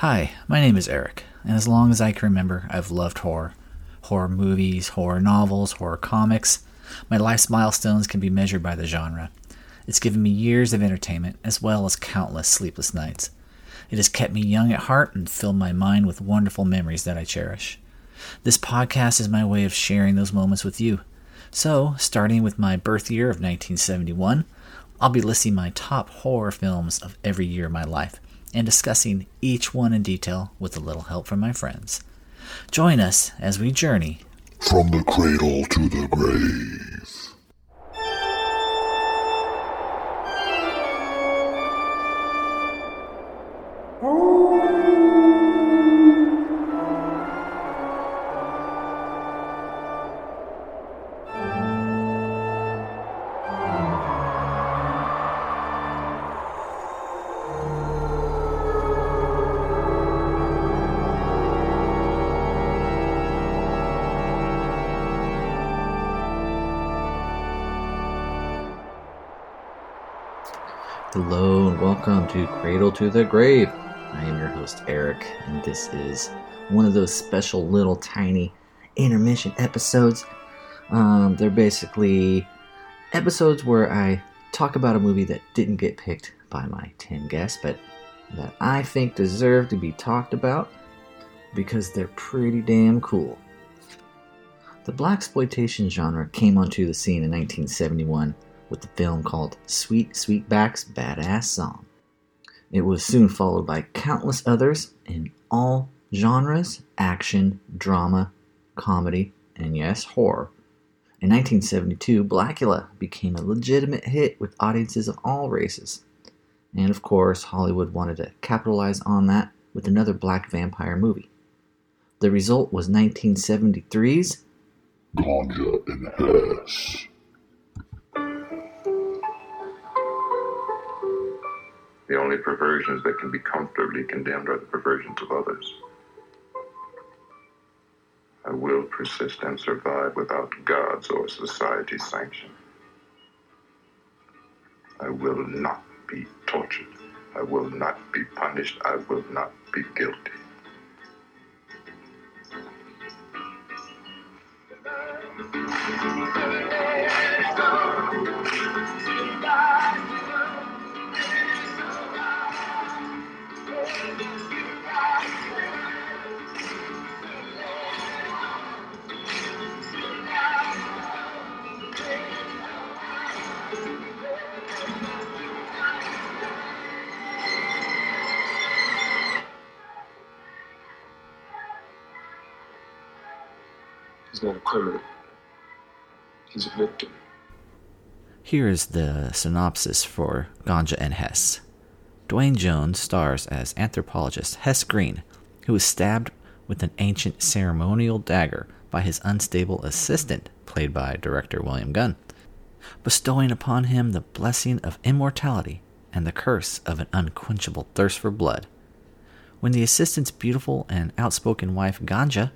Hi, my name is Eric, and as long as I can remember, I've loved horror. Horror movies, horror novels, horror comics. My life's milestones can be measured by the genre. It's given me years of entertainment, as well as countless sleepless nights. It has kept me young at heart and filled my mind with wonderful memories that I cherish. This podcast is my way of sharing those moments with you. So, starting with my birth year of 1971, I'll be listing my top horror films of every year of my life and discussing each one in detail with a little help from my friends. Join us as we journey from the cradle to the grave. Hello and welcome to Cradle to the Grave. I am your host Eric, and this is one of those special little tiny intermission episodes. Um, they're basically episodes where I talk about a movie that didn't get picked by my 10 guests, but that I think deserve to be talked about because they're pretty damn cool. The blaxploitation genre came onto the scene in 1971 with the film called Sweet Sweetback's Badass Song. It was soon followed by countless others in all genres action, drama, comedy, and yes, horror. In 1972, Blackula became a legitimate hit with audiences of all races. And of course, Hollywood wanted to capitalize on that with another black vampire movie. The result was 1973's Ganja and Hess. The only perversions that can be comfortably condemned are the perversions of others. I will persist and survive without God's or society's sanction. I will not be tortured. I will not be punished. I will not be guilty. He's not a criminal. He's a victim. Here is the synopsis for Ganja and Hess. Duane Jones stars as anthropologist Hess Green, who is stabbed with an ancient ceremonial dagger by his unstable assistant, played by director William Gunn, bestowing upon him the blessing of immortality and the curse of an unquenchable thirst for blood. When the assistant's beautiful and outspoken wife Ganja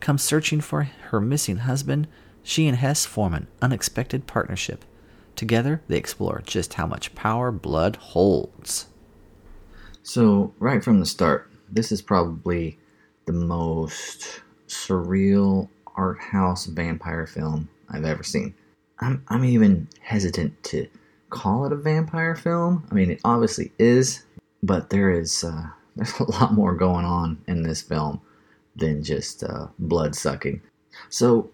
comes searching for her missing husband, she and Hess form an unexpected partnership. Together, they explore just how much power blood holds. So, right from the start, this is probably the most surreal art house vampire film I've ever seen. I'm, I'm even hesitant to call it a vampire film. I mean, it obviously is, but there is uh, there's a lot more going on in this film than just uh, blood sucking. So,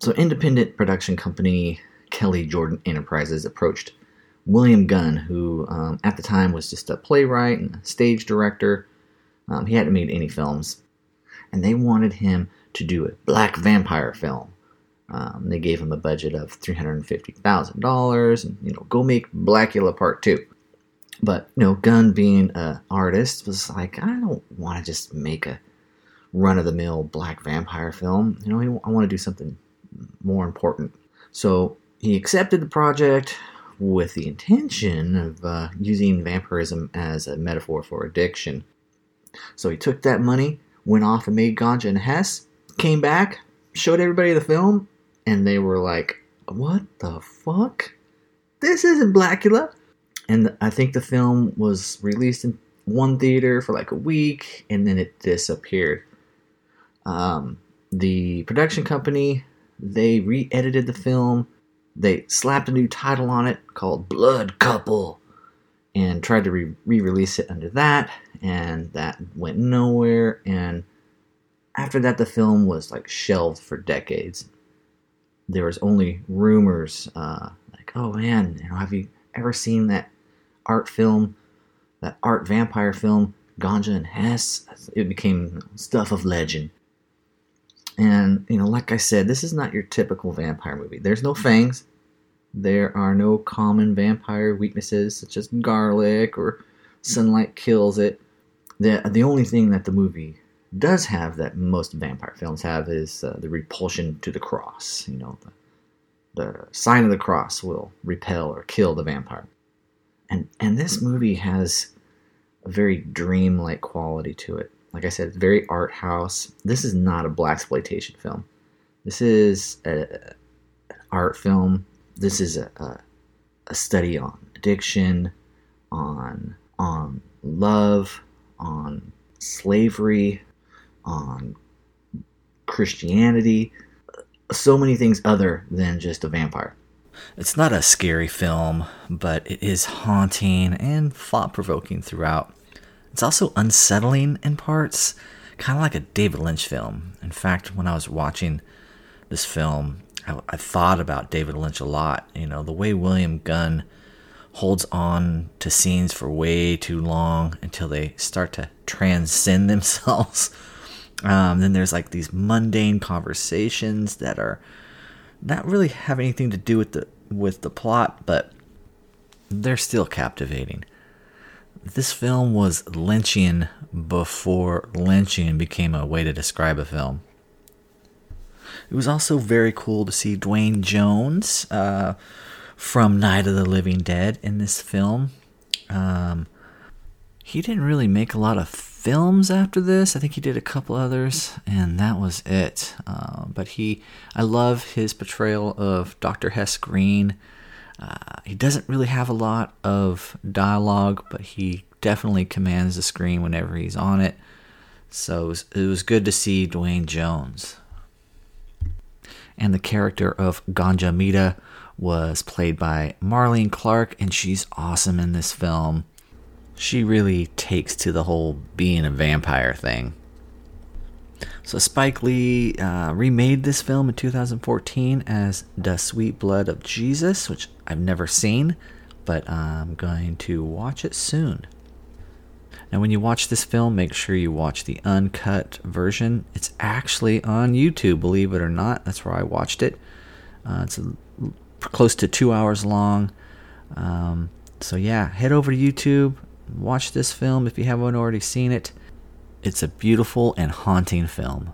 so independent production company Kelly Jordan Enterprises approached William Gunn, who um, at the time was just a playwright and a stage director. Um, he hadn't made any films, and they wanted him to do a black vampire film. Um, they gave him a budget of three hundred fifty thousand dollars, and you know, go make Blackula Part Two. But you know, Gunn, being an artist, was like, I don't want to just make a run of the mill black vampire film. You know, I want to do something more important. So he accepted the project with the intention of uh, using vampirism as a metaphor for addiction. So he took that money, went off and made Ganja and Hess, came back, showed everybody the film, and they were like, What the fuck? This isn't Blackula. And I think the film was released in one theater for like a week and then it disappeared. Um, the production company they re-edited the film. They slapped a new title on it called Blood Couple and tried to re release it under that, and that went nowhere. And after that, the film was like shelved for decades. There was only rumors, uh, like, "Oh man, you know, have you ever seen that art film, that art vampire film, Ganja and Hess?" It became stuff of legend. And you know, like I said, this is not your typical vampire movie. There's no fangs. There are no common vampire weaknesses such as garlic or sunlight kills it. The, the only thing that the movie does have that most vampire films have is uh, the repulsion to the cross. You know, the, the sign of the cross will repel or kill the vampire. And, and this movie has a very dreamlike quality to it. Like I said, it's very art house. This is not a blaxploitation film. This is a, an art film this is a, a, a study on addiction, on on love, on slavery, on Christianity, so many things other than just a vampire. It's not a scary film, but it is haunting and thought provoking throughout. It's also unsettling in parts, kind of like a David Lynch film. In fact, when I was watching this film, I, I thought about David Lynch a lot. You know, the way William Gunn holds on to scenes for way too long until they start to transcend themselves. Um, then there's like these mundane conversations that are not really have anything to do with the with the plot, but they're still captivating. This film was Lynchian before Lynchian became a way to describe a film. It was also very cool to see Duane Jones uh, from Night of the Living Dead in this film. Um, he didn't really make a lot of films after this. I think he did a couple others, and that was it. Uh, but he, I love his portrayal of Dr. Hess Green. Uh, he doesn't really have a lot of dialogue, but he definitely commands the screen whenever he's on it. So it was, it was good to see Duane Jones and the character of Ganja Meda was played by Marlene Clark, and she's awesome in this film. She really takes to the whole being a vampire thing. So Spike Lee uh, remade this film in 2014 as The Sweet Blood of Jesus, which I've never seen, but I'm going to watch it soon. Now, when you watch this film, make sure you watch the uncut version. It's actually on YouTube, believe it or not. That's where I watched it. Uh, it's a, close to two hours long. Um, so, yeah, head over to YouTube, watch this film if you haven't already seen it. It's a beautiful and haunting film.